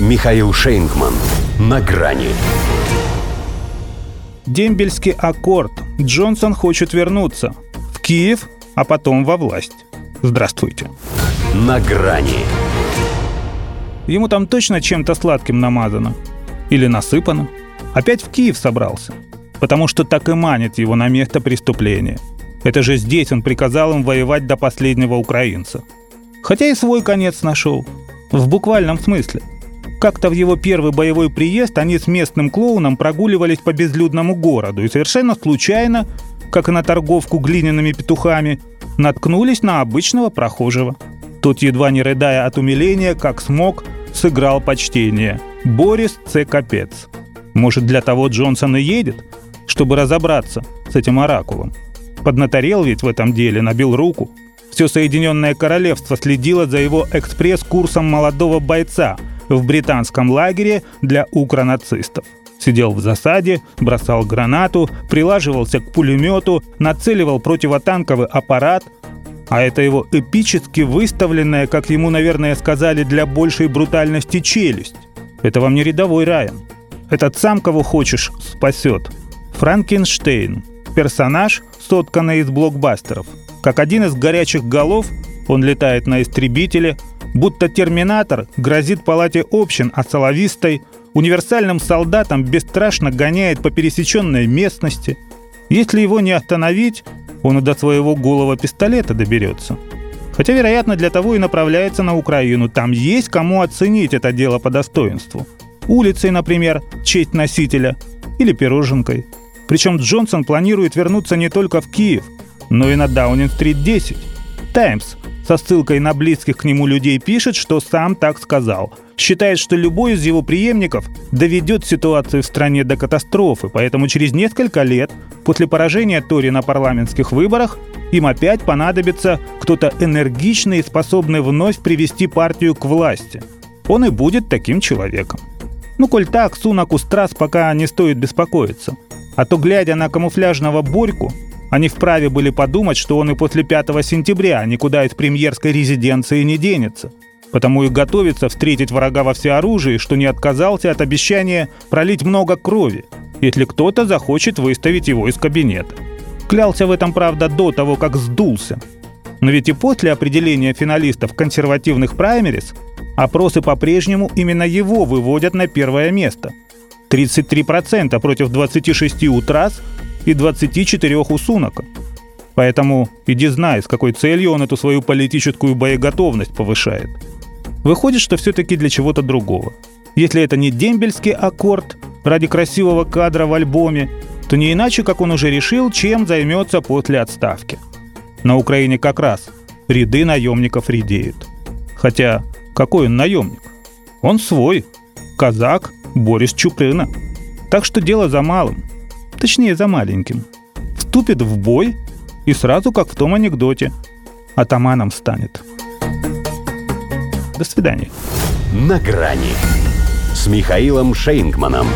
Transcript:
Михаил Шейнгман. На грани. Дембельский аккорд. Джонсон хочет вернуться. В Киев, а потом во власть. Здравствуйте. На грани. Ему там точно чем-то сладким намазано. Или насыпано. Опять в Киев собрался. Потому что так и манит его на место преступления. Это же здесь он приказал им воевать до последнего украинца. Хотя и свой конец нашел. В буквальном смысле – как-то в его первый боевой приезд они с местным клоуном прогуливались по безлюдному городу и совершенно случайно, как и на торговку глиняными петухами, наткнулись на обычного прохожего. Тот, едва не рыдая от умиления, как смог, сыграл почтение. Борис Ц. Капец. Может, для того Джонсон и едет, чтобы разобраться с этим оракулом. Поднаторел ведь в этом деле, набил руку. Все Соединенное Королевство следило за его экспресс-курсом молодого бойца – в британском лагере для укронацистов. Сидел в засаде, бросал гранату, прилаживался к пулемету, нацеливал противотанковый аппарат, а это его эпически выставленная, как ему, наверное, сказали, для большей брутальности челюсть. Это вам не рядовой Райан. Этот сам, кого хочешь, спасет. Франкенштейн. Персонаж, сотканный из блокбастеров. Как один из горячих голов, он летает на истребителе, будто терминатор грозит палате общин, а соловистой универсальным солдатам бесстрашно гоняет по пересеченной местности. Если его не остановить, он и до своего голого пистолета доберется. Хотя, вероятно, для того и направляется на Украину. Там есть кому оценить это дело по достоинству. Улицей, например, честь носителя, или пироженкой. Причем Джонсон планирует вернуться не только в Киев, но и на Даунинг-стрит 10. «Таймс» со ссылкой на близких к нему людей пишет, что сам так сказал. Считает, что любой из его преемников доведет ситуацию в стране до катастрофы, поэтому через несколько лет после поражения Тори на парламентских выборах им опять понадобится кто-то энергичный и способный вновь привести партию к власти. Он и будет таким человеком. Ну, коль так, Сунаку Страс пока не стоит беспокоиться. А то, глядя на камуфляжного Борьку, они вправе были подумать, что он и после 5 сентября никуда из премьерской резиденции не денется. Потому и готовится встретить врага во всеоружии, что не отказался от обещания пролить много крови, если кто-то захочет выставить его из кабинета. Клялся в этом, правда, до того, как сдулся. Но ведь и после определения финалистов консервативных праймерис опросы по-прежнему именно его выводят на первое место. 33% против 26 у Трасс и 24 у Сунака. Поэтому иди знай, с какой целью он эту свою политическую боеготовность повышает. Выходит, что все-таки для чего-то другого. Если это не дембельский аккорд ради красивого кадра в альбоме, то не иначе, как он уже решил, чем займется после отставки. На Украине как раз ряды наемников редеют. Хотя, какой он наемник? Он свой. Казак Борис Чупрына. Так что дело за малым точнее за маленьким, вступит в бой и сразу, как в том анекдоте, атаманом станет. До свидания. На грани с Михаилом Шейнгманом.